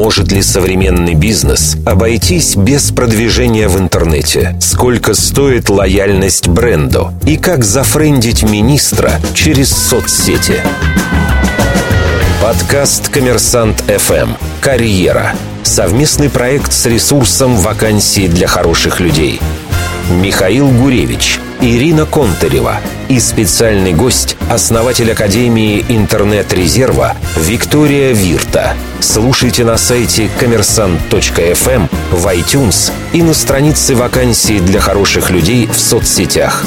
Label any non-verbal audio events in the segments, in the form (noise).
Может ли современный бизнес обойтись без продвижения в интернете? Сколько стоит лояльность бренду? И как зафрендить министра через соцсети? Подкаст «Коммерсант ФМ. Карьера». Совместный проект с ресурсом «Вакансии для хороших людей». Михаил Гуревич – Ирина Контарева и специальный гость, основатель Академии интернет-резерва Виктория Вирта. Слушайте на сайте коммерсант.фм, в iTunes и на странице вакансий для хороших людей в соцсетях.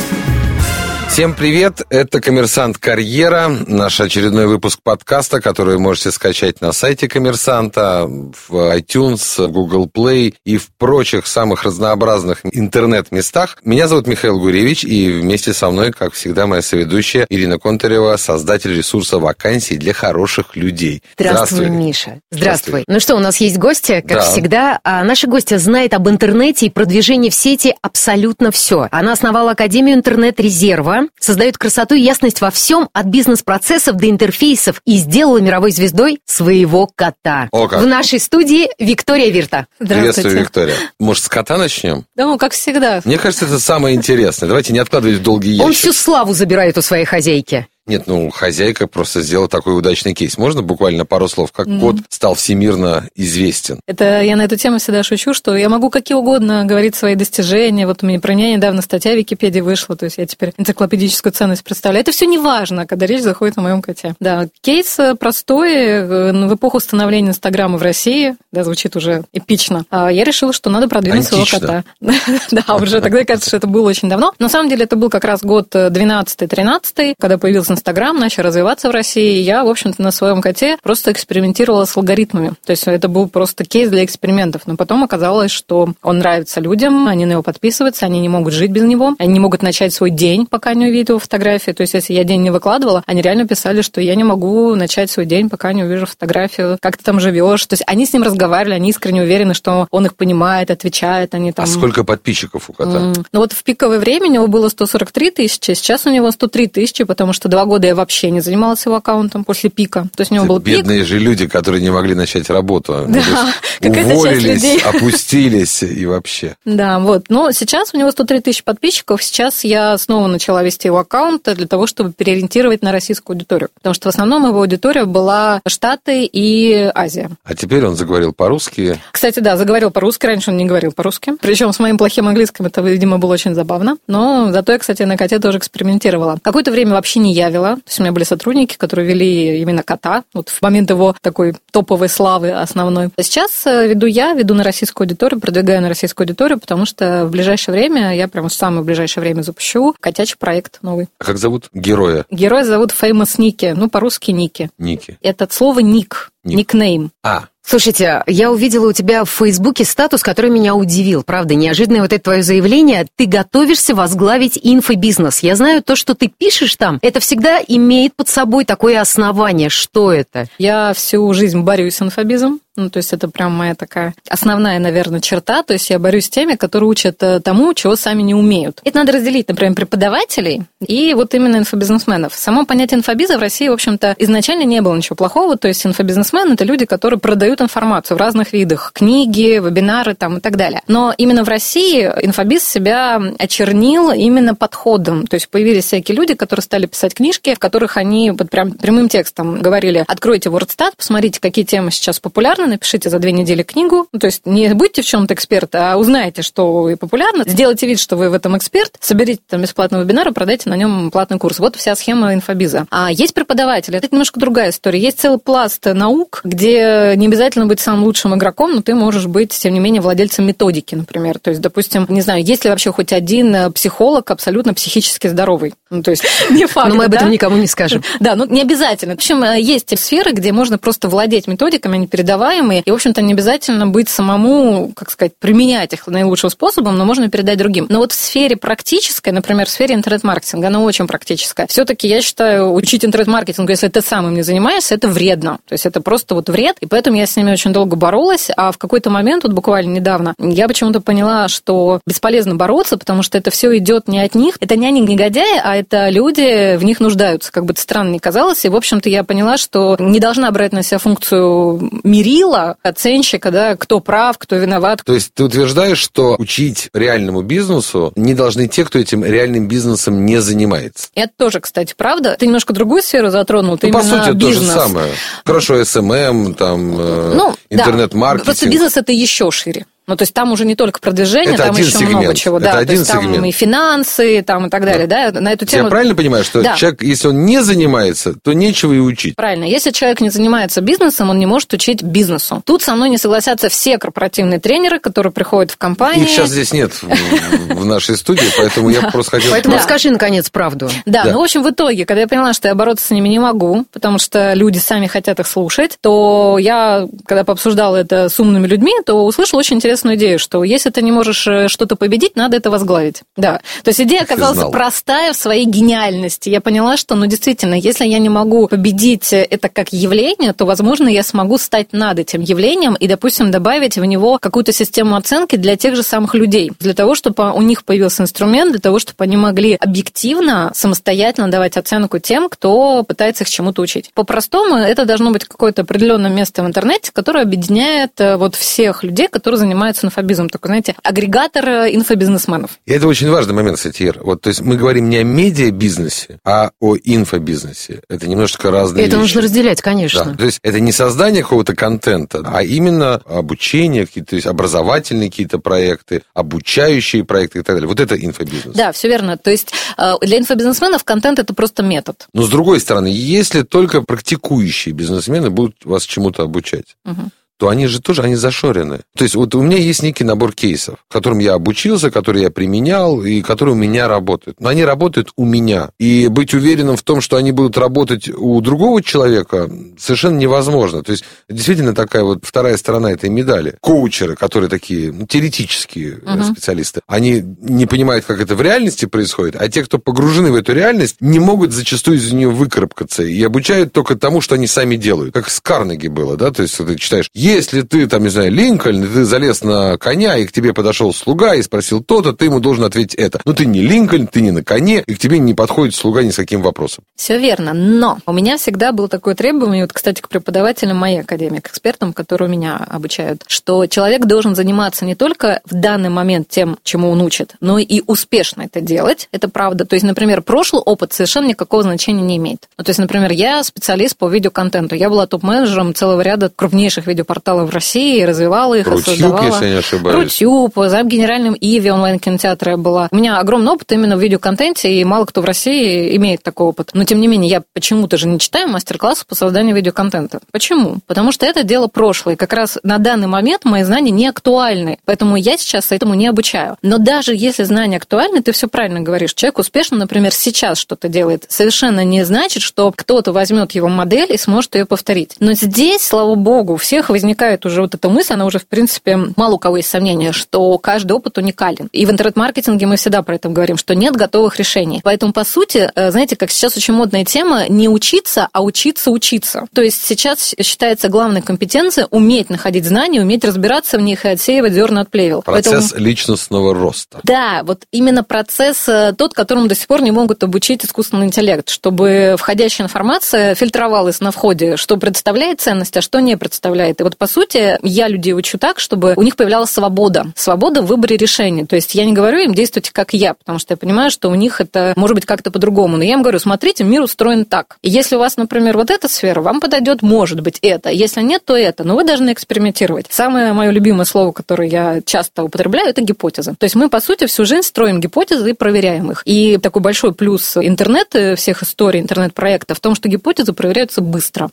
Всем привет, это «Коммерсант Карьера», наш очередной выпуск подкаста, который вы можете скачать на сайте «Коммерсанта», в iTunes, Google Play и в прочих самых разнообразных интернет-местах. Меня зовут Михаил Гуревич, и вместе со мной, как всегда, моя соведущая Ирина Контарева, создатель ресурса вакансий для хороших людей. Здравствуй, Здравствуй. Миша. Здравствуй. Здравствуй. Ну что, у нас есть гости, как да. всегда. А наша гостья знает об интернете и продвижении в сети абсолютно все. Она основала Академию интернет-резерва, создает красоту и ясность во всем, от бизнес-процессов до интерфейсов, и сделала мировой звездой своего кота. О, как. В нашей студии Виктория Вирта. Приветствую, Виктория. Может, с кота начнем? Да, ну, как всегда. Мне кажется, это самое интересное. Давайте не откладывать в долгий ящик. Он всю славу забирает у своей хозяйки. Нет, ну, хозяйка просто сделала такой удачный кейс. Можно буквально пару слов? Как mm. кот стал всемирно известен? Это я на эту тему всегда шучу, что я могу какие угодно говорить свои достижения. Вот у меня про меня недавно статья в Википедии вышла, то есть я теперь энциклопедическую ценность представляю. Это все не важно, когда речь заходит о моем коте. Да, кейс э, простой. Э, в эпоху становления Инстаграма в России, да, звучит уже эпично, а я решила, что надо продвинуть Антично. своего кота. (laughs) Да, уже тогда кажется, что это было очень давно. На самом деле это был как раз год 12-13, э, когда появился Инстаграм, начал развиваться в России, я, в общем-то, на своем коте просто экспериментировала с алгоритмами. То есть это был просто кейс для экспериментов. Но потом оказалось, что он нравится людям, они на него подписываются, они не могут жить без него, они не могут начать свой день, пока не увидят его фотографии. То есть если я день не выкладывала, они реально писали, что я не могу начать свой день, пока не увижу фотографию, как ты там живешь. То есть они с ним разговаривали, они искренне уверены, что он их понимает, отвечает, они там... А сколько подписчиков у кота? Ну вот в пиковое время у него было 143 тысячи, сейчас у него 103 тысячи, потому что два года я вообще не занималась его аккаунтом после пика. То есть у него был Бедные пик. же люди, которые не могли начать работу. Да, (laughs) уволились, (laughs) опустились и вообще. Да, вот. Но сейчас у него 103 тысячи подписчиков. Сейчас я снова начала вести его аккаунт для того, чтобы переориентировать на российскую аудиторию. Потому что в основном его аудитория была Штаты и Азия. А теперь он заговорил по-русски. Кстати, да, заговорил по-русски. Раньше он не говорил по-русски. Причем с моим плохим английским это, видимо, было очень забавно. Но зато я, кстати, на коте тоже экспериментировала. Какое-то время вообще не явила. То есть у меня были сотрудники, которые вели именно кота. Вот в момент его такой топовой славы основной. А сейчас э, веду я, веду на российскую аудиторию, продвигаю на российскую аудиторию, потому что в ближайшее время, я прямо в самое ближайшее время запущу котячий проект новый. А как зовут героя? Героя зовут Famous Ники, ну, по-русски Ники. Ники. Это слово ник, ник. никнейм. А, Слушайте, я увидела у тебя в Фейсбуке статус, который меня удивил. Правда, неожиданное вот это твое заявление. Ты готовишься возглавить инфобизнес. Я знаю, то, что ты пишешь там, это всегда имеет под собой такое основание. Что это? Я всю жизнь борюсь с инфобизом. Ну, то есть это прям моя такая основная, наверное, черта. То есть я борюсь с теми, которые учат э, тому, чего сами не умеют. Это надо разделить, например, преподавателей и вот именно инфобизнесменов. Само понятие инфобиза в России, в общем-то, изначально не было ничего плохого. То есть инфобизнесмен – это люди, которые продают информацию в разных видах. Книги, вебинары там и так далее. Но именно в России инфобиз себя очернил именно подходом. То есть появились всякие люди, которые стали писать книжки, в которых они под прям прямым текстом говорили, откройте WordStat, посмотрите, какие темы сейчас популярны, популярно, напишите за две недели книгу. Ну, то есть не будьте в чем-то эксперт, а узнаете, что вы популярны. Сделайте вид, что вы в этом эксперт, соберите там бесплатный вебинар и продайте на нем платный курс. Вот вся схема инфобиза. А есть преподаватели, это немножко другая история. Есть целый пласт наук, где не обязательно быть самым лучшим игроком, но ты можешь быть, тем не менее, владельцем методики, например. То есть, допустим, не знаю, есть ли вообще хоть один э, психолог абсолютно психически здоровый? Ну, то есть, (laughs) не факт, Но мы об этом никому не скажем. (laughs) Да, ну, не обязательно. В общем, э, есть сферы, где можно просто владеть методиками, они передавать узнаваемые, и, в общем-то, не обязательно быть самому, как сказать, применять их наилучшим способом, но можно передать другим. Но вот в сфере практической, например, в сфере интернет-маркетинга, она очень практическая. Все-таки я считаю, учить интернет-маркетингу, если ты сам им не занимаешься, это вредно. То есть это просто вот вред, и поэтому я с ними очень долго боролась, а в какой-то момент, вот буквально недавно, я почему-то поняла, что бесполезно бороться, потому что это все идет не от них. Это не они негодяи, а это люди в них нуждаются, как бы это странно ни казалось. И, в общем-то, я поняла, что не должна брать на себя функцию мерила, оценщика, да, кто прав, кто виноват. То есть ты утверждаешь, что учить реальному бизнесу не должны те, кто этим реальным бизнесом не занимается. Это тоже, кстати, правда. Ты немножко другую сферу затронул. Ты ну, по сути, бизнес. то же самое. Хорошо, SMM, там, э, ну, интернет-маркетинг. Да. Просто бизнес это еще шире. Ну, то есть там уже не только продвижение, это там еще сегмент. много чего. Это да, один то есть сегмент. там и финансы, там и так далее, да, да на эту тему. Я правильно понимаю, что да. человек, если он не занимается, то нечего и учить? Правильно. Если человек не занимается бизнесом, он не может учить бизнесу. Тут со мной не согласятся все корпоративные тренеры, которые приходят в компании. Их сейчас здесь нет в нашей студии, поэтому я просто хотел... Поэтому скажи, наконец, правду. Да, ну, в общем, в итоге, когда я поняла, что я бороться с ними не могу, потому что люди сами хотят их слушать, то я, когда пообсуждала это с умными людьми, то услышала очень интересную идею, что если ты не можешь э, что-то победить, надо это возглавить. Да. То есть идея оказалась простая в своей гениальности. Я поняла, что, ну, действительно, если я не могу победить это как явление, то, возможно, я смогу стать над этим явлением и, допустим, добавить в него какую-то систему оценки для тех же самых людей. Для того, чтобы у них появился инструмент, для того, чтобы они могли объективно, самостоятельно давать оценку тем, кто пытается их чему-то учить. По-простому, это должно быть какое-то определенное место в интернете, которое объединяет э, вот всех людей, которые занимаются инфобизом такой, знаете, агрегатор э, инфобизнесменов. И это очень важный момент, кстати, Ир. Вот, то есть мы говорим не о медиабизнесе, а о инфобизнесе. Это немножко разные Это вещи. нужно разделять, конечно. Да. То есть это не создание какого-то контента, а именно обучение, какие-то, то есть образовательные какие-то проекты, обучающие проекты и так далее. Вот это инфобизнес. Да, все верно. То есть э, для инфобизнесменов контент это просто метод. Но с другой стороны, если только практикующие бизнесмены будут вас чему-то обучать, угу то они же тоже, они зашорены. То есть вот у меня есть некий набор кейсов, которым я обучился, которые я применял и которые у меня работают. Но они работают у меня. И быть уверенным в том, что они будут работать у другого человека, совершенно невозможно. То есть действительно такая вот вторая сторона этой медали. Коучеры, которые такие ну, теоретические uh-huh. специалисты, они не понимают, как это в реальности происходит, а те, кто погружены в эту реальность, не могут зачастую из нее выкарабкаться и обучают только тому, что они сами делают. Как с Карнеги было, да, то есть ты читаешь, если ты, там, не знаю, Линкольн, ты залез на коня, и к тебе подошел слуга и спросил то-то, ты ему должен ответить это. Но ты не Линкольн, ты не на коне, и к тебе не подходит слуга ни с каким вопросом. Все верно, но у меня всегда было такое требование, вот, кстати, к преподавателям моей академии, к экспертам, которые меня обучают, что человек должен заниматься не только в данный момент тем, чему он учит, но и успешно это делать, это правда. То есть, например, прошлый опыт совершенно никакого значения не имеет. Ну, то есть, например, я специалист по видеоконтенту, я была топ-менеджером целого ряда крупнейших видеопорталов порталов в России, развивала их, Рутюб, создавала. если не ошибаюсь. Рутюб, зам генеральным Иви онлайн-кинотеатра я была. У меня огромный опыт именно в видеоконтенте, и мало кто в России имеет такой опыт. Но, тем не менее, я почему-то же не читаю мастер-классы по созданию видеоконтента. Почему? Потому что это дело прошлое. Как раз на данный момент мои знания не актуальны. Поэтому я сейчас этому не обучаю. Но даже если знания актуальны, ты все правильно говоришь. Человек успешно, например, сейчас что-то делает. Совершенно не значит, что кто-то возьмет его модель и сможет ее повторить. Но здесь, слава богу, у всех возникает уже вот эта мысль, она уже, в принципе, мало у кого есть сомнения, что каждый опыт уникален. И в интернет-маркетинге мы всегда про это говорим, что нет готовых решений. Поэтому, по сути, э, знаете, как сейчас очень модная тема, не учиться, а учиться учиться. То есть сейчас считается главной компетенцией уметь находить знания, уметь разбираться в них и отсеивать зерна от плевел. Процесс Поэтому... личностного роста. Да, вот именно процесс э, тот, которому до сих пор не могут обучить искусственный интеллект, чтобы входящая информация фильтровалась на входе, что представляет ценность, а что не представляет. И вот, по сути, я людей учу так, чтобы у них появлялась свобода. Свобода в выборе решений. То есть я не говорю им действуйте как я, потому что я понимаю, что у них это может быть как-то по-другому. Но я им говорю, смотрите, мир устроен так. И если у вас, например, вот эта сфера, вам подойдет, может быть, это. Если нет, то это. Но вы должны экспериментировать. Самое мое любимое слово, которое я часто употребляю, это гипотеза. То есть мы, по сути, всю жизнь строим гипотезы и проверяем их. И такой большой плюс интернета, всех историй интернет-проектов в том, что гипотезы проверяются быстро.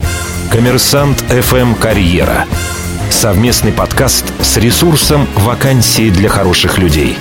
Коммерсант FM «Карьера». Совместный подкаст с ресурсом «Вакансии для хороших людей».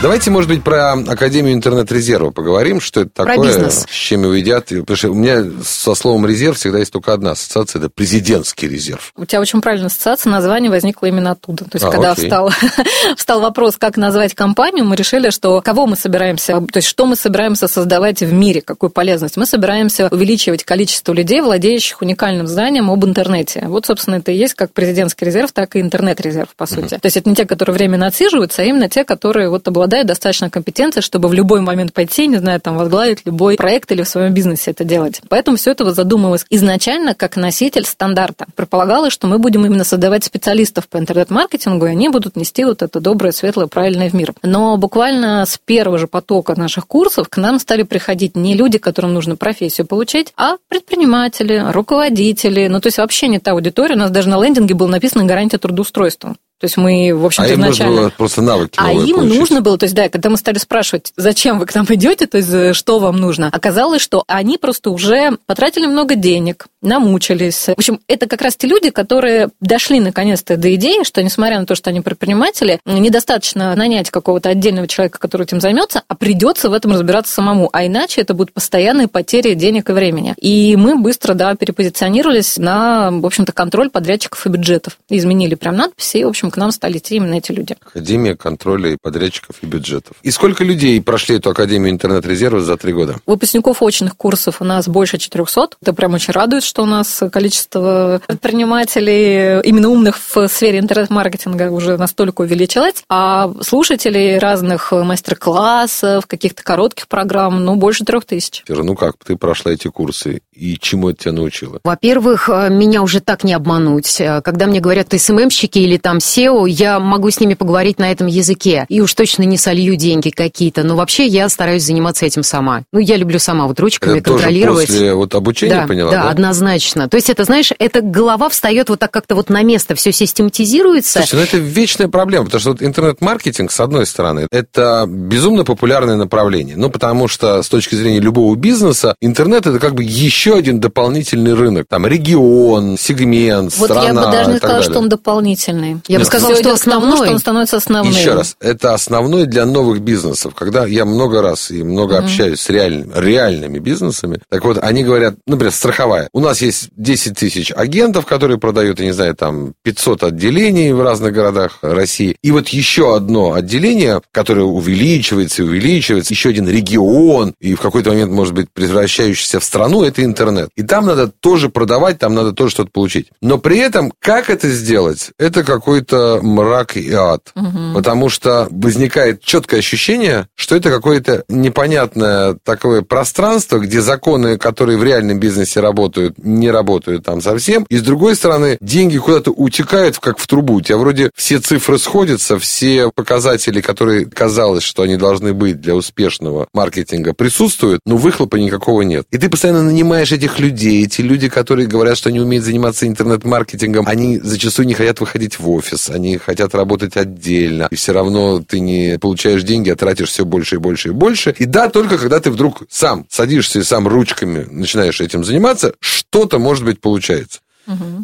Давайте, может быть, про Академию интернет-резерва поговорим, что это такое, бизнес. с чем его едят. Потому что у меня со словом резерв всегда есть только одна ассоциация, это президентский резерв. У тебя очень правильная ассоциация, название возникло именно оттуда. То есть, а, когда встал, (laughs) встал вопрос, как назвать компанию, мы решили, что кого мы собираемся, то есть, что мы собираемся создавать в мире, какую полезность. Мы собираемся увеличивать количество людей, владеющих уникальным знанием об интернете. Вот, собственно, это и есть как президентский резерв, так и интернет-резерв, по сути. Uh-huh. То есть, это не те, которые временно отсиживаются, а именно те, которые вот обладают обладают достаточно компетенцией, чтобы в любой момент пойти, не знаю, там, возглавить любой проект или в своем бизнесе это делать. Поэтому все это задумывалось изначально как носитель стандарта. Предполагалось, что мы будем именно создавать специалистов по интернет-маркетингу, и они будут нести вот это доброе, светлое, правильное в мир. Но буквально с первого же потока наших курсов к нам стали приходить не люди, которым нужно профессию получать, а предприниматели, руководители, ну то есть вообще не та аудитория. У нас даже на лендинге было написано гарантия трудоустройства. То есть мы, в общем-то, а изначально... нужно было просто навыки А им получить. нужно было, то есть, да, когда мы стали спрашивать, зачем вы к нам идете, то есть, э, что вам нужно, оказалось, что они просто уже потратили много денег, намучились. В общем, это как раз те люди, которые дошли наконец-то до идеи, что, несмотря на то, что они предприниматели, недостаточно нанять какого-то отдельного человека, который этим займется, а придется в этом разбираться самому. А иначе это будут постоянные потери денег и времени. И мы быстро, да, перепозиционировались на, в общем-то, контроль подрядчиков и бюджетов. Изменили прям надписи, и, в общем, к нам стали идти именно эти люди. Академия контроля и подрядчиков и бюджетов. И сколько людей прошли эту Академию интернет-резерва за три года? Выпускников очных курсов у нас больше 400. Это прям очень радует, что у нас количество предпринимателей, именно умных в сфере интернет-маркетинга уже настолько увеличилось. А слушателей разных мастер-классов, каких-то коротких программ, ну, больше трех тысяч. Ну как, ты прошла эти курсы, и чему это тебя научило? Во-первых, э, меня уже так не обмануть. Э, Когда мне говорят СММщики или там SEO, я могу с ними поговорить на этом языке. И уж точно не солью деньги какие-то. Но вообще я стараюсь заниматься этим сама. Ну, я люблю сама вот ручками это контролировать. тоже после вот обучения, да, поняла, да, да? однозначно. То есть это, знаешь, эта голова встает вот так как-то вот на место, все систематизируется. Слушай, ну это вечная проблема, потому что вот интернет-маркетинг, с одной стороны, это безумно популярное направление. Ну, потому что с точки зрения любого бизнеса, интернет это как бы еще один дополнительный рынок. Там регион, сегмент, Вот страна я бы даже не сказала, далее. что он дополнительный. Я бы Нет, сказала, Всё что к тому, основной. что он становится основным. Еще раз, это основной для новых бизнесов. Когда я много раз и много общаюсь с реальными, реальными бизнесами, так вот, они говорят, например, страховая. У нас есть 10 тысяч агентов, которые продают, я не знаю, там 500 отделений в разных городах России. И вот еще одно отделение, которое увеличивается и увеличивается, еще один регион, и в какой-то момент, может быть, превращающийся в страну, это интернет. И там надо тоже продавать, там надо тоже что-то получить. Но при этом, как это сделать, это какой-то мрак и ад. Потому что возникает четкое ощущение, что это какое-то непонятное такое пространство, где законы, которые в реальном бизнесе работают, не работают там совсем. И с другой стороны, деньги куда-то утекают, как в трубу. У тебя вроде все цифры сходятся, все показатели, которые казалось, что они должны быть для успешного маркетинга, присутствуют, но выхлопа никакого нет. И ты постоянно нанимаешь этих людей. Эти люди, которые говорят, что они умеют заниматься интернет-маркетингом, они зачастую не хотят выходить в офис, они хотят работать отдельно. И все равно ты не получаешь деньги, а тратишь все больше и больше и больше. И да, только когда ты вдруг сам садишься и сам ручками начинаешь этим заниматься, что-то, может быть, получается.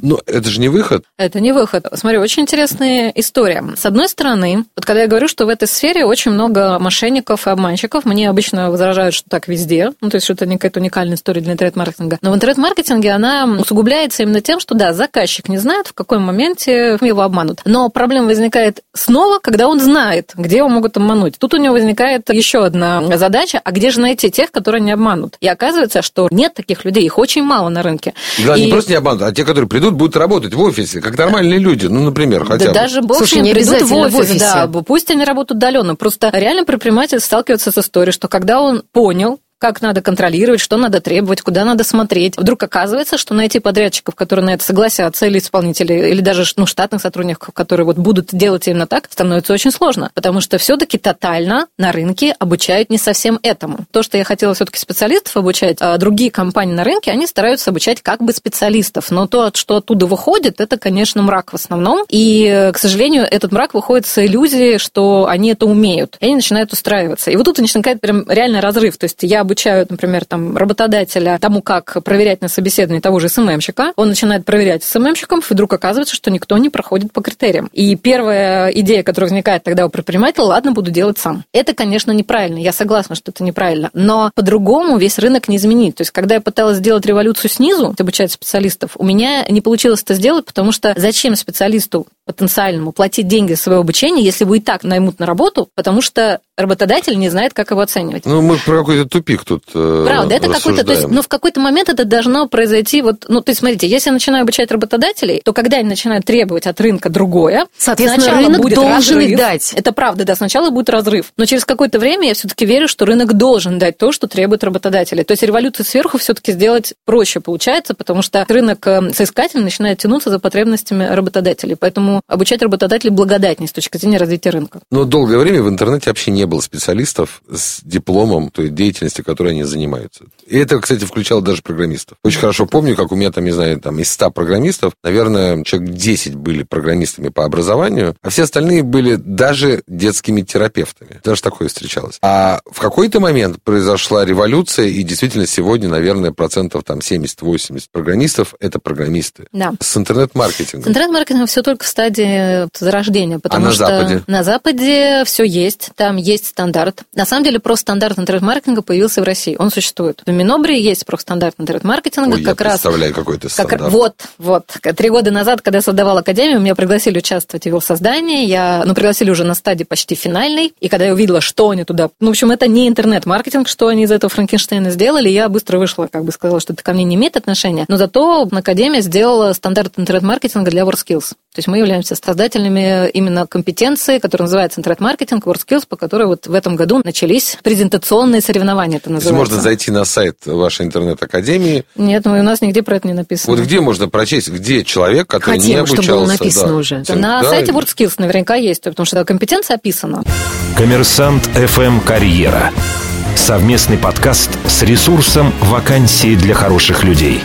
Но это же не выход. Это не выход. Смотри, очень интересная история. С одной стороны, вот когда я говорю, что в этой сфере очень много мошенников и обманщиков, мне обычно возражают, что так везде, ну, то есть, что это не какая-то уникальная история для интернет-маркетинга. Но в интернет-маркетинге она усугубляется именно тем, что, да, заказчик не знает, в какой моменте его обманут. Но проблема возникает снова, когда он знает, где его могут обмануть. Тут у него возникает еще одна задача, а где же найти тех, которые не обманут? И оказывается, что нет таких людей, их очень мало на рынке. Да, И- не просто не обманут, а те, которые придут, будут работать в офисе, как нормальные люди. Ну, например, хотя да бы. даже бог Слушай, не придут в обязательно в офис, офисе. да, пусть они работают удаленно. Просто реально предприниматель сталкивается с историей, что когда он понял, как надо контролировать, что надо требовать, куда надо смотреть. Вдруг оказывается, что найти подрядчиков, которые на это согласятся, или исполнителей, или даже ну, штатных сотрудников, которые вот будут делать именно так, становится очень сложно. Потому что все-таки тотально на рынке обучают не совсем этому. То, что я хотела все-таки специалистов обучать, а другие компании на рынке, они стараются обучать как бы специалистов. Но то, что оттуда выходит, это, конечно, мрак в основном. И, к сожалению, этот мрак выходит с иллюзией, что они это умеют. И они начинают устраиваться. И вот тут возникает прям реальный разрыв. То есть я обучаю, например, там, работодателя тому, как проверять на собеседовании того же СММщика. Он начинает проверять СММщиков, и вдруг оказывается, что никто не проходит по критериям. И первая идея, которая возникает тогда у предпринимателя, ладно, буду делать сам. Это, конечно, неправильно. Я согласна, что это неправильно. Но по-другому весь рынок не изменить. То есть, когда я пыталась сделать революцию снизу, обучать специалистов, у меня не получилось это сделать, потому что зачем специалисту потенциальному платить деньги за свое обучение, если вы и так наймут на работу, потому что работодатель не знает, как его оценивать. Ну, мы про какой-то тупик тут э, Правда, это какой-то, то есть, но в какой-то момент это должно произойти, вот, ну, то есть, смотрите, если я начинаю обучать работодателей, то когда они начинают требовать от рынка другое, соответственно, рынок будет должен разрыв. дать. Это правда, да, сначала будет разрыв, но через какое-то время я все-таки верю, что рынок должен дать то, что требует работодатели. То есть революцию сверху все-таки сделать проще получается, потому что рынок э, соискателей начинает тянуться за потребностями работодателей. Поэтому обучать работодателей благодатнее с точки зрения развития рынка. Но долгое время в интернете вообще не было специалистов с дипломом той деятельности, которой они занимаются. И это, кстати, включало даже программистов. Очень хорошо помню, как у меня там, не знаю, там из 100 программистов, наверное, человек 10 были программистами по образованию, а все остальные были даже детскими терапевтами. Даже такое встречалось. А в какой-то момент произошла революция, и действительно сегодня, наверное, процентов там 70-80 программистов – это программисты. Да. С интернет-маркетингом. С интернет-маркетингом все только в стадии зарождения, потому а что на Западе? на Западе все есть, там есть стандарт. На самом деле, просто стандарт интернет-маркетинга появился в России, он существует. В Минобре есть профстандарт интернет-маркетинга. Ой, как я раз, представляю какой-то стандарт. Как, вот, вот. Три года назад, когда я создавала Академию, меня пригласили участвовать в его создании. Я, ну, пригласили уже на стадии почти финальной. И когда я увидела, что они туда... Ну, в общем, это не интернет-маркетинг, что они из этого Франкенштейна сделали, я быстро вышла, как бы сказала, что это ко мне не имеет отношения. Но зато Академия сделала стандарт интернет-маркетинга для WorkSkills. То есть мы являемся создателями именно компетенции, которая называется интернет-маркетинг, WorkSkills, по которой вот в этом году начались презентационные соревнования, это называется. То есть можно зайти на сайт вашей интернет-академии. Нет, ну, у нас нигде про это не написано. Вот где можно прочесть, где человек, который Хотим, не обучался? чтобы было написано да. уже. На да. сайте WorkSkills наверняка есть, потому что компетенция описана. Коммерсант FM Карьера. Совместный подкаст с ресурсом «Вакансии для хороших людей».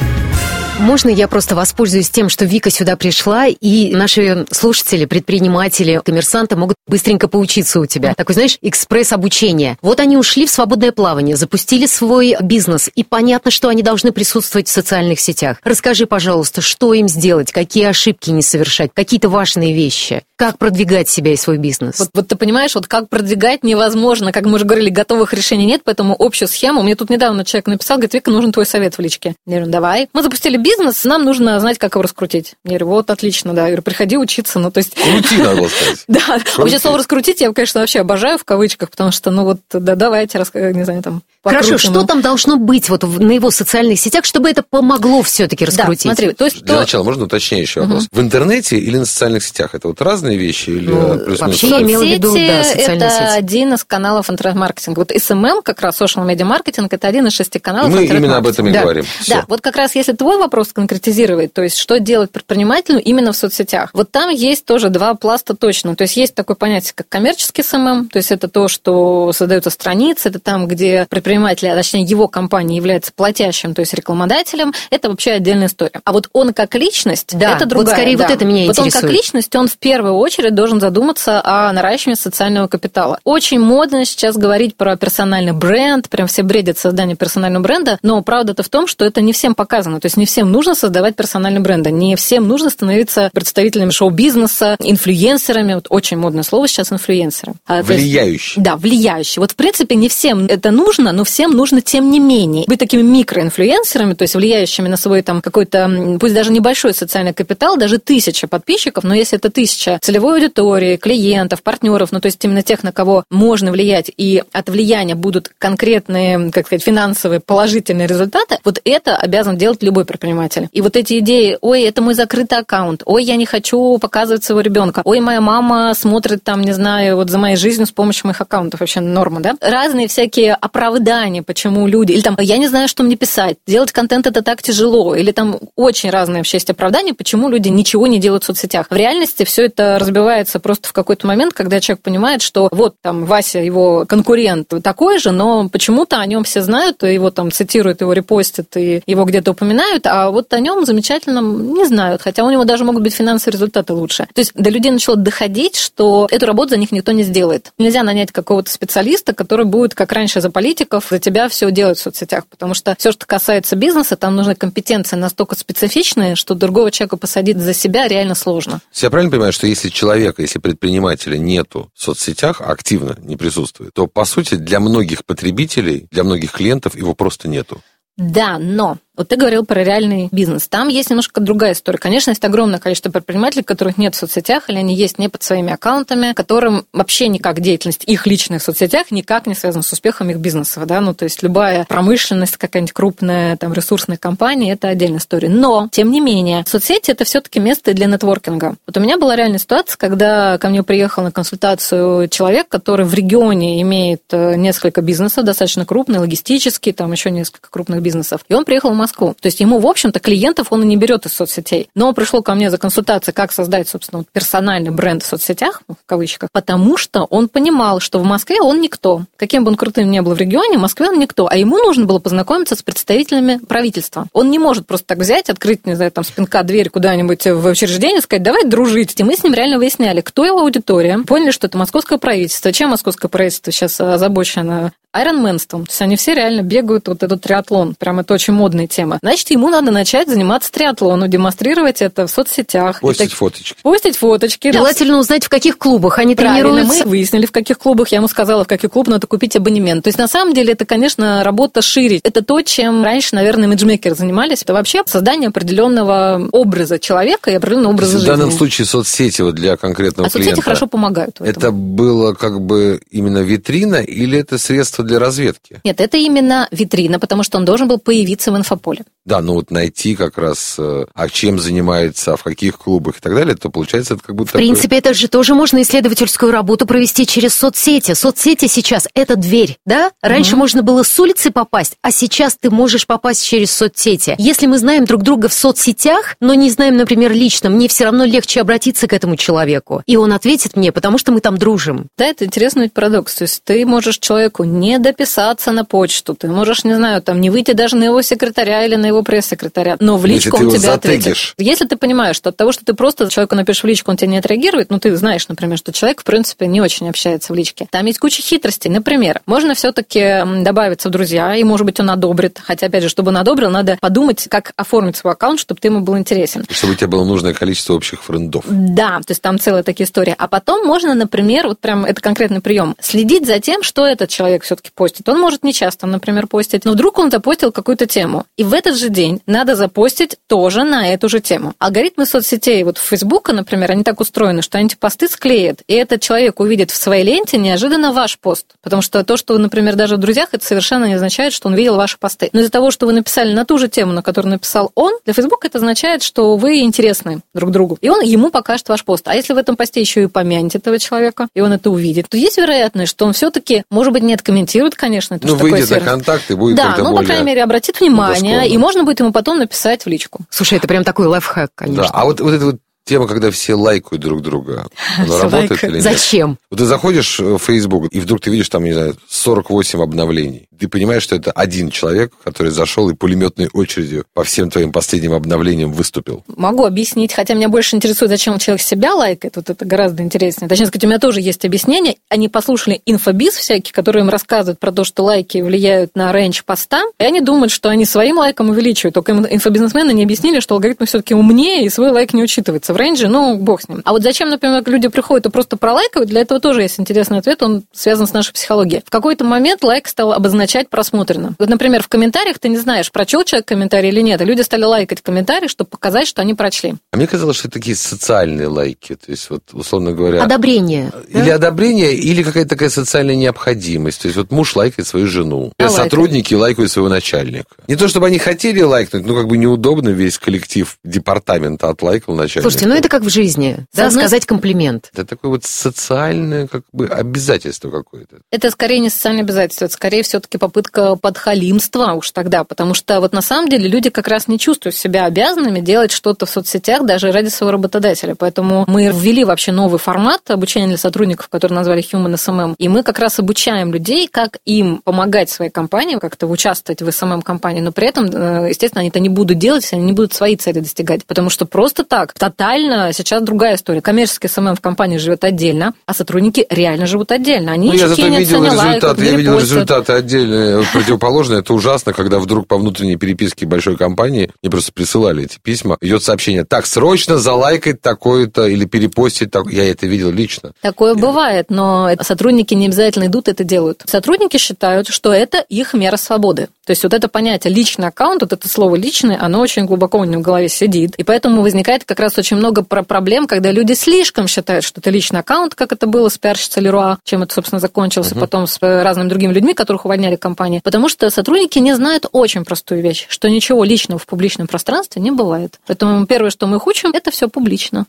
Можно я просто воспользуюсь тем, что Вика сюда пришла, и наши слушатели, предприниматели, коммерсанты могут быстренько поучиться у тебя. Такой, знаешь, экспресс-обучение. Вот они ушли в свободное плавание, запустили свой бизнес, и понятно, что они должны присутствовать в социальных сетях. Расскажи, пожалуйста, что им сделать, какие ошибки не совершать, какие-то важные вещи. Как продвигать себя и свой бизнес? Вот, вот ты понимаешь, вот как продвигать невозможно. Как мы уже говорили, готовых решений нет, поэтому общую схему. Мне тут недавно человек написал, говорит, Вика, нужен твой совет в личке. Я говорю, давай. Мы запустили бизнес, бизнес, нам нужно знать, как его раскрутить. Я говорю, вот, отлично, да. Я говорю, приходи учиться. Ну, то есть... Крути, надо было (laughs) сказать. Да. Вообще слово «раскрутить» я, конечно, вообще обожаю в кавычках, потому что, ну, вот, да, давайте, не знаю, там, Хорошо, что там должно быть вот на его социальных сетях, чтобы это помогло все-таки раскрутить? Да, смотри, то есть... Для начала, можно уточняющий вопрос? В интернете или на социальных сетях? Это вот разные вещи? Или ну, вообще я имела в виду, да, социальные это один из каналов интернет-маркетинга. Вот SMM, как раз social media маркетинг, это один из шести каналов Мы именно об этом и говорим. Да, вот как раз если твой вопрос конкретизировать, то есть что делать предпринимателю именно в соцсетях. Вот там есть тоже два пласта точно. То есть есть такое понятие, как коммерческий SMM, то есть это то, что создаются страницы, это там, где предприниматель, а точнее его компания является платящим, то есть рекламодателем, это вообще отдельная история. А вот он как личность, да, это другая. Вот скорее да. вот это меня вот интересует. он как личность, он в первую очередь должен задуматься о наращивании социального капитала. Очень модно сейчас говорить про персональный бренд, прям все бредят создание персонального бренда, но правда-то в том, что это не всем показано. То есть не всем нужно создавать персональный бренд. Не всем нужно становиться представителями шоу-бизнеса, инфлюенсерами. Вот очень модное слово сейчас инфлюенсеры. А, влияющий. Да, влияющий. Вот в принципе не всем это нужно, но всем нужно тем не менее быть такими микроинфлюенсерами, то есть влияющими на свой там какой-то, пусть даже небольшой социальный капитал, даже тысяча подписчиков, но если это тысяча целевой аудитории, клиентов, партнеров, ну то есть именно тех, на кого можно влиять, и от влияния будут конкретные, как сказать, финансовые положительные результаты, вот это обязан делать любой предприниматель. И вот эти идеи, ой, это мой закрытый аккаунт, ой, я не хочу показывать своего ребенка, ой, моя мама смотрит там, не знаю, вот за моей жизнью с помощью моих аккаунтов, вообще норма, да? Разные всякие оправдания, почему люди, или там, я не знаю, что мне писать, делать контент это так тяжело, или там очень разные вообще есть оправдания, почему люди ничего не делают в соцсетях. В реальности все это разбивается просто в какой-то момент, когда человек понимает, что вот там Вася, его конкурент такой же, но почему-то о нем все знают, его там цитируют, его репостят и его где-то упоминают, а вот о нем замечательно замечательном не знают, хотя у него даже могут быть финансовые результаты лучше. То есть до людей начало доходить, что эту работу за них никто не сделает. Нельзя нанять какого-то специалиста, который будет, как раньше, за политиков, за тебя все делать в соцсетях, потому что все, что касается бизнеса, там нужны компетенции настолько специфичные, что другого человека посадить за себя реально сложно. Я правильно понимаю, что если человека, если предпринимателя нету в соцсетях, а активно не присутствует, то, по сути, для многих потребителей, для многих клиентов его просто нету? Да, но Вот ты говорил про реальный бизнес. Там есть немножко другая история. Конечно, есть огромное количество предпринимателей, которых нет в соцсетях, или они есть не под своими аккаунтами, которым вообще никак деятельность их личных соцсетях никак не связана с успехом их бизнеса. Да? Ну, то есть любая промышленность, какая-нибудь крупная там, ресурсная компания, это отдельная история. Но, тем не менее, соцсети – это все-таки место для нетворкинга. Вот у меня была реальная ситуация, когда ко мне приехал на консультацию человек, который в регионе имеет э, несколько бизнесов, достаточно крупные, логистические, там еще несколько крупных бизнесов. И он приехал в Москву. То есть ему, в общем-то, клиентов он и не берет из соцсетей. Но он пришел ко мне за консультацией, как создать, собственно, персональный бренд в соцсетях, в кавычках, потому что он понимал, что в Москве он никто. Каким бы он крутым ни был в регионе, в Москве он никто. А ему нужно было познакомиться с представителями правительства. Он не может просто так взять, открыть, не знаю, там, спинка дверь куда-нибудь в учреждение, сказать, давай дружить. И мы с ним реально выясняли, кто его аудитория. Поняли, что это московское правительство. Чем московское правительство сейчас озабочено? Айронменством. То есть они все реально бегают вот этот триатлон. Прям это очень модная тема. Значит, ему надо начать заниматься триатлоном, демонстрировать это в соцсетях. Постить так... фоточки. Постить фоточки. Желательно раз. узнать, в каких клубах они Правильно, тренируются. мы выяснили, в каких клубах. Я ему сказала, в каких клубах надо купить абонемент. То есть, на самом деле, это, конечно, работа шире. Это то, чем раньше, наверное, имиджмейкеры занимались. Это вообще создание определенного образа человека и определенного образа жизни. В данном случае соцсети вот для конкретного а клиента. соцсети хорошо помогают. Это было как бы именно витрина или это средство средство для разведки. Нет, это именно витрина, потому что он должен был появиться в инфополе. Да, ну вот найти как раз, э, а чем занимается, а в каких клубах и так далее, то получается это как будто... В принципе, это же тоже можно исследовательскую работу провести через соцсети. Соцсети сейчас – это дверь, да? Раньше mm-hmm. можно было с улицы попасть, а сейчас ты можешь попасть через соцсети. Если мы знаем друг друга в соцсетях, но не знаем, например, лично, мне все равно легче обратиться к этому человеку. И он ответит мне, потому что мы там дружим. Да, это интересный парадокс. То есть ты можешь человеку не не дописаться на почту, ты можешь, не знаю, там не выйти даже на его секретаря или на его пресс-секретаря, но в личку Если он тебя затегишь. ответит. Если ты понимаешь, что от того, что ты просто человеку напишешь в личку, он тебе не отреагирует, ну ты знаешь, например, что человек, в принципе, не очень общается в личке. Там есть куча хитростей. Например, можно все-таки добавиться в друзья, и, может быть, он одобрит. Хотя, опять же, чтобы он одобрил, надо подумать, как оформить свой аккаунт, чтобы ты ему был интересен. Чтобы у тебя было нужное количество общих френдов. Да, то есть там целая такие истории. А потом можно, например, вот прям это конкретный прием, следить за тем, что этот человек все все-таки постит. Он может не часто, например, постить, но вдруг он запостил какую-то тему. И в этот же день надо запостить тоже на эту же тему. Алгоритмы соцсетей, вот Фейсбука, например, они так устроены, что они эти посты склеят, и этот человек увидит в своей ленте неожиданно ваш пост. Потому что то, что например, даже в друзьях, это совершенно не означает, что он видел ваши посты. Но из-за того, что вы написали на ту же тему, на которую написал он, для Фейсбука это означает, что вы интересны друг другу. И он ему покажет ваш пост. А если в этом посте еще и помянете этого человека, и он это увидит, то есть вероятность, что он все-таки, может быть, не откомментирует комментирует, конечно. Это ну, выйдет на контакт и будет Да, ну, по крайней мере, обратит внимание, и можно будет ему потом написать в личку. Слушай, это прям такой лайфхак, конечно. Да, а вот, вот это вот тема, когда все лайкают друг друга. Она работает или нет? Зачем? Вот ты заходишь в Facebook, и вдруг ты видишь там, не знаю, 48 обновлений ты понимаешь, что это один человек, который зашел и пулеметной очередью по всем твоим последним обновлениям выступил. Могу объяснить, хотя меня больше интересует, зачем человек себя лайкает, вот это гораздо интереснее. Точнее сказать, у меня тоже есть объяснение. Они послушали инфобиз всякие, которые им рассказывают про то, что лайки влияют на range поста, и они думают, что они своим лайком увеличивают. Только инфобизнесмены не объяснили, что алгоритмы все-таки умнее, и свой лайк не учитывается range е, ну, бог с ним. А вот зачем, например, люди приходят и просто пролайкают, для этого тоже есть интересный ответ, он связан с нашей психологией. В какой-то момент лайк стал обозначать означать просмотрено. Вот, например, в комментариях ты не знаешь, прочел человек комментарий или нет, и люди стали лайкать комментарии, чтобы показать, что они прочли. А мне казалось, что это такие социальные лайки, то есть, вот, условно говоря... Одобрение. Или да? одобрение, или какая-то такая социальная необходимость. То есть, вот муж лайкает свою жену, а сотрудники лайкают. лайкают своего начальника. Не то, чтобы они хотели лайкнуть, но как бы неудобно весь коллектив департамента отлайкал начальника. Слушайте, ну это как в жизни, да, сказать комплимент. Это такое вот социальное как бы обязательство какое-то. Это скорее не социальное обязательство, это скорее все-таки попытка подхалимства уж тогда, потому что вот на самом деле люди как раз не чувствуют себя обязанными делать что-то в соцсетях даже ради своего работодателя. Поэтому мы ввели вообще новый формат обучения для сотрудников, который назвали Human SMM, и мы как раз обучаем людей, как им помогать своей компании, как-то участвовать в SMM-компании, но при этом, э, естественно, они это не будут делать, если они не будут свои цели достигать, потому что просто так, тотально сейчас другая история. Коммерческий SMM в компании живет отдельно, а сотрудники реально живут отдельно. Они ну, я зато видел результаты, я видел результаты отдельно Положительное, противоположное, это ужасно, когда вдруг по внутренней переписке большой компании мне просто присылали эти письма, идет сообщение, так, срочно залайкать такое-то или перепостить так. Я это видел лично. Такое Я... бывает, но сотрудники не обязательно идут это делают. Сотрудники считают, что это их мера свободы. То есть вот это понятие личный аккаунт, вот это слово личный, оно очень глубоко у них в голове сидит. И поэтому возникает как раз очень много проблем, когда люди слишком считают, что это личный аккаунт, как это было с пиарщицей Леруа, чем это, собственно, закончился угу. потом с разными другими людьми, которых увольняли компании. Потому что сотрудники не знают очень простую вещь, что ничего личного в публичном пространстве не бывает. Поэтому первое, что мы их учим, это все публично.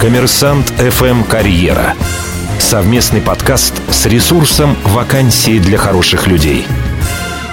Коммерсант FM Карьера. Совместный подкаст с ресурсом «Вакансии для хороших людей».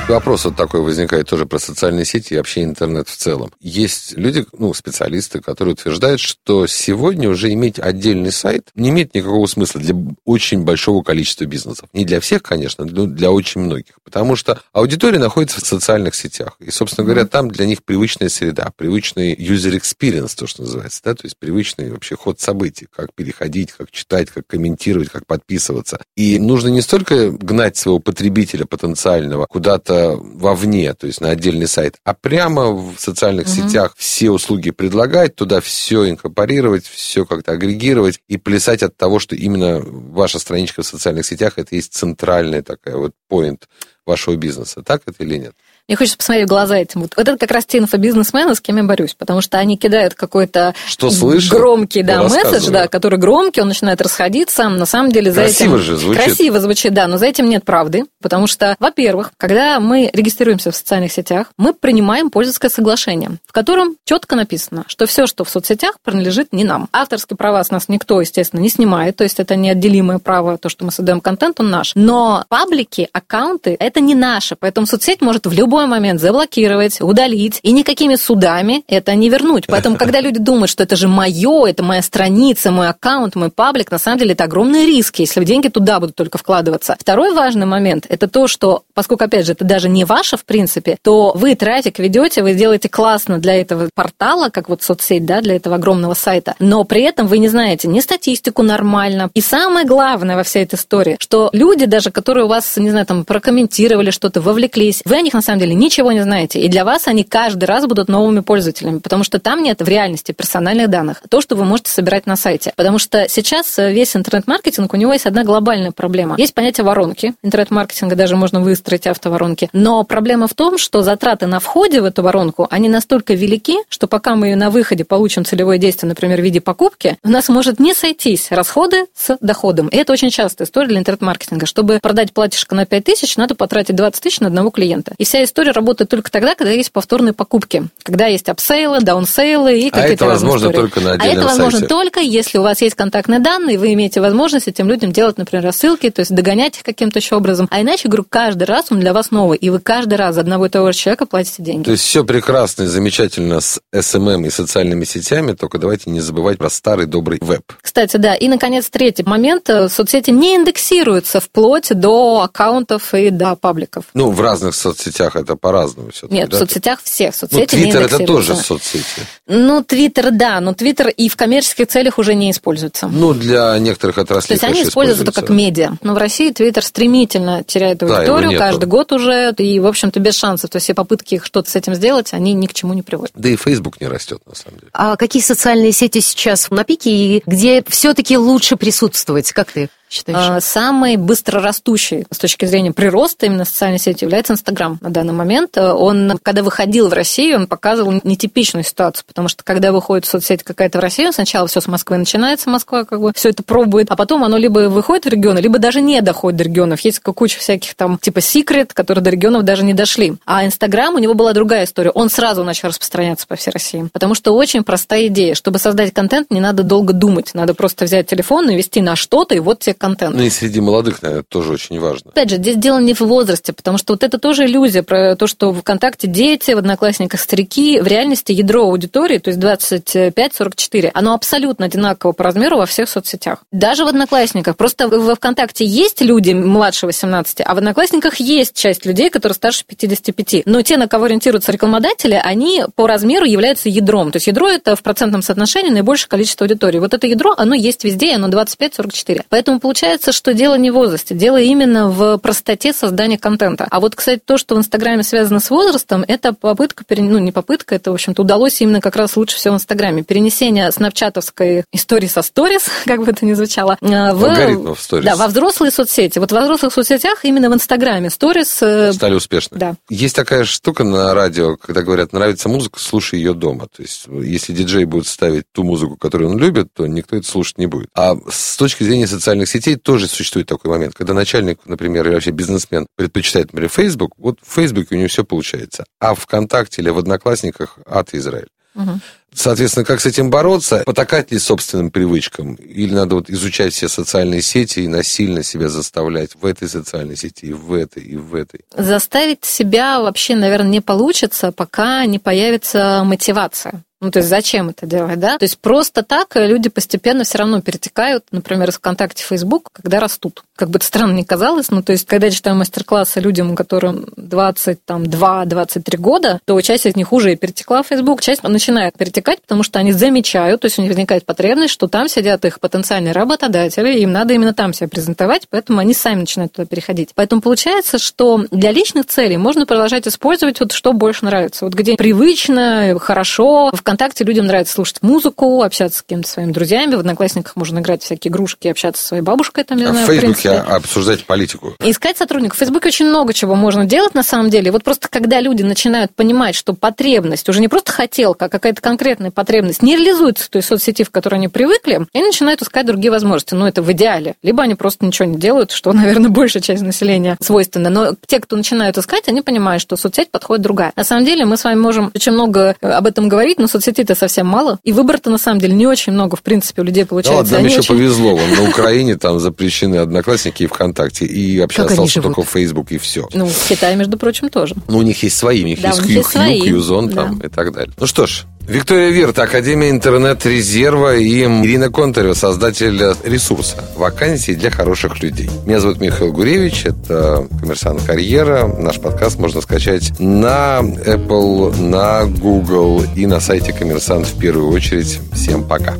Вопрос вот такой возникает тоже про социальные сети и вообще интернет в целом. Есть люди, ну, специалисты, которые утверждают, что сегодня уже иметь отдельный сайт не имеет никакого смысла для очень большого количества бизнесов. Не для всех, конечно, но для очень многих. Потому что аудитория находится в социальных сетях. И, собственно говоря, там для них привычная среда, привычный user experience, то, что называется, да, то есть привычный вообще ход событий, как переходить, как читать, как комментировать, как подписываться. И нужно не столько гнать своего потребителя потенциального куда-то куда вовне, то есть на отдельный сайт, а прямо в социальных угу. сетях все услуги предлагать, туда все инкорпорировать, все как-то агрегировать и плясать от того, что именно ваша страничка в социальных сетях это есть центральная такая вот point вашего бизнеса. Так это или нет? Мне хочется посмотреть в глаза этим. Вот это как раз те инфобизнесмены, с кем я борюсь, потому что они кидают какой-то что слышал, громкий да, месседж, да, который громкий, он начинает расходиться. На самом деле за Красиво этим... же звучит. Красиво звучит, да, но за этим нет правды, потому что, во-первых, когда мы регистрируемся в социальных сетях, мы принимаем пользовательское соглашение, в котором четко написано, что все, что в соцсетях, принадлежит не нам. Авторские права с нас никто, естественно, не снимает, то есть это неотделимое право, то, что мы создаем контент, он наш. Но паблики, аккаунты, это не наше, поэтому соцсеть может в любом любой момент заблокировать, удалить, и никакими судами это не вернуть. Поэтому, когда люди думают, что это же мое, это моя страница, мой аккаунт, мой паблик, на самом деле это огромный риск, если деньги туда будут только вкладываться. Второй важный момент – это то, что, поскольку, опять же, это даже не ваше, в принципе, то вы трафик ведете, вы делаете классно для этого портала, как вот соцсеть, да, для этого огромного сайта, но при этом вы не знаете ни статистику нормально. И самое главное во всей этой истории, что люди даже, которые у вас, не знаю, там, прокомментировали что-то, вовлеклись, вы о них на самом деле деле ничего не знаете. И для вас они каждый раз будут новыми пользователями, потому что там нет в реальности персональных данных. То, что вы можете собирать на сайте. Потому что сейчас весь интернет-маркетинг, у него есть одна глобальная проблема. Есть понятие воронки. Интернет-маркетинга даже можно выстроить автоворонки. Но проблема в том, что затраты на входе в эту воронку, они настолько велики, что пока мы на выходе получим целевое действие, например, в виде покупки, у нас может не сойтись расходы с доходом. И это очень частая история для интернет-маркетинга. Чтобы продать платьишко на 5 тысяч, надо потратить 20 тысяч на одного клиента. И вся история история работает только тогда, когда есть повторные покупки, когда есть upsell ы, downsell ы и какие-то А это возможно истории. только на отдельном А это возможно сайте. только, если у вас есть контактные данные, вы имеете возможность этим людям делать, например, рассылки, то есть догонять их каким-то еще образом. А иначе, говорю, каждый раз он для вас новый, и вы каждый раз за одного и того же человека платите деньги. То есть все прекрасно и замечательно с SMM и социальными сетями, только давайте не забывать про старый добрый веб. Кстати, да. И, наконец, третий момент. Соцсети не индексируются вплоть до аккаунтов и до пабликов. Ну, в разных соцсетях это по-разному все Нет, да? в соцсетях всех ну, соцсети ну, Твиттер это тоже соцсети. Ну, Твиттер, да, но Твиттер и в коммерческих целях уже не используется. Ну, для некоторых отраслей, То есть они используются это как медиа. Но в России Твиттер стремительно теряет аудиторию да, каждый год уже, и, в общем-то, без шансов. То есть все попытки их что-то с этим сделать, они ни к чему не приводят. Да и Facebook не растет, на самом деле. А какие социальные сети сейчас на пике, и где все-таки лучше присутствовать? Как ты считаешь? А, самый быстрорастущий с точки зрения прироста именно социальной сети является Инстаграм на данный момент. Он, когда выходил в Россию, он показывал нетипичную ситуацию, потому что когда выходит в соцсеть какая-то в Россию, сначала все с Москвы начинается, Москва как бы все это пробует, а потом оно либо выходит в регионы, либо даже не доходит до регионов. Есть куча всяких там типа секрет, которые до регионов даже не дошли. А Инстаграм, у него была другая история. Он сразу начал распространяться по всей России. Потому что очень простая идея. Чтобы создать контент, не надо долго думать. Надо просто взять телефон, навести на что-то, и вот тебе контент. Ну и среди молодых, наверное, тоже очень важно. Опять же, здесь дело не в возрасте, потому что вот это тоже иллюзия. например, то, что в ВКонтакте дети, в Одноклассниках старики, в реальности ядро аудитории, то есть 25-44, оно абсолютно одинаково по размеру во всех соцсетях. Даже в Одноклассниках. Просто во ВКонтакте есть люди младше 18, а в Одноклассниках есть часть людей, которые старше 55. Но те, на кого ориентируются рекламодатели, они по размеру являются ядром. То есть ядро это в процентном соотношении наибольшее количество аудитории. Вот это ядро, оно есть везде, оно 25-44. Поэтому получается, что дело не в возрасте, дело именно в простоте создания контента. А вот, кстати, то, что в Инстаграме связано с возрастом, это попытка, ну не попытка, это, в общем-то, удалось именно как раз лучше всего в Инстаграме. Перенесение снапчатовской истории со сторис, (laughs) как бы это ни звучало, э, в, сторис. Да, во взрослые соцсети. Вот во взрослых соцсетях именно в Инстаграме сторис... Э, Стали успешны. Да. Есть такая штука на радио, когда говорят, нравится музыка, слушай ее дома. То есть, если диджей будет ставить ту музыку, которую он любит, то никто это слушать не будет. А с точки зрения социальных сетей тоже существует такой момент, когда начальник, например, или вообще бизнесмен предпочитает, например, Facebook, вот в Facebook у него все получается. А ВКонтакте или в Одноклассниках ад Израиль. Угу. Соответственно, как с этим бороться? Потакать ли собственным привычкам? Или надо вот изучать все социальные сети и насильно себя заставлять в этой социальной сети, и в этой, и в этой? Заставить себя вообще, наверное, не получится, пока не появится мотивация. Ну, то есть зачем это делать, да? То есть просто так люди постепенно все равно перетекают, например, из ВКонтакте в Facebook, когда растут. Как бы это странно не казалось, но то есть когда я читаю мастер-классы людям, которым 22-23 года, то часть из них уже перетекла в Facebook, часть начинает перетекать, потому что они замечают, то есть у них возникает потребность, что там сидят их потенциальные работодатели, и им надо именно там себя презентовать, поэтому они сами начинают туда переходить. Поэтому получается, что для личных целей можно продолжать использовать вот что больше нравится. Вот где привычно, хорошо, в ВКонтакте людям нравится слушать музыку, общаться с кем-то своими друзьями. В Одноклассниках можно играть всякие игрушки, общаться со своей бабушкой. Там, я а знаю, в Фейсбуке обсуждать политику. Искать сотрудников. В Фейсбуке очень много чего можно делать на самом деле. Вот просто когда люди начинают понимать, что потребность, уже не просто хотелка, а какая-то конкретная потребность не реализуется в той соцсети, в которой они привыкли, они начинают искать другие возможности. Ну, это в идеале. Либо они просто ничего не делают, что, (laughs) наверное, большая часть населения свойственно. Но те, кто начинают искать, они понимают, что соцсеть подходит другая. На самом деле мы с вами можем очень много об этом говорить, но соцсетей-то совсем мало, и выбора-то на самом деле не очень много, в принципе, у людей получается. Да, нам еще очень... повезло, вон, на Украине там запрещены Одноклассники и ВКонтакте, и вообще как остался только Facebook, и все. Ну, в Китае, между прочим, тоже. Ну, у них есть свои, у них да, есть Q, Qzone там да. и так далее. Ну что ж, Виктория Вирт, Академия интернет-резерва и Ирина Контарева, создатель ресурса «Вакансии для хороших людей». Меня зовут Михаил Гуревич, это «Коммерсант Карьера». Наш подкаст можно скачать на Apple, на Google и на сайте «Коммерсант» в первую очередь. Всем пока.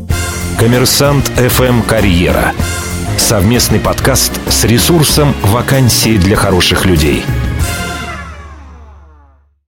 «Коммерсант FM Карьера». Совместный подкаст с ресурсом «Вакансии для хороших людей».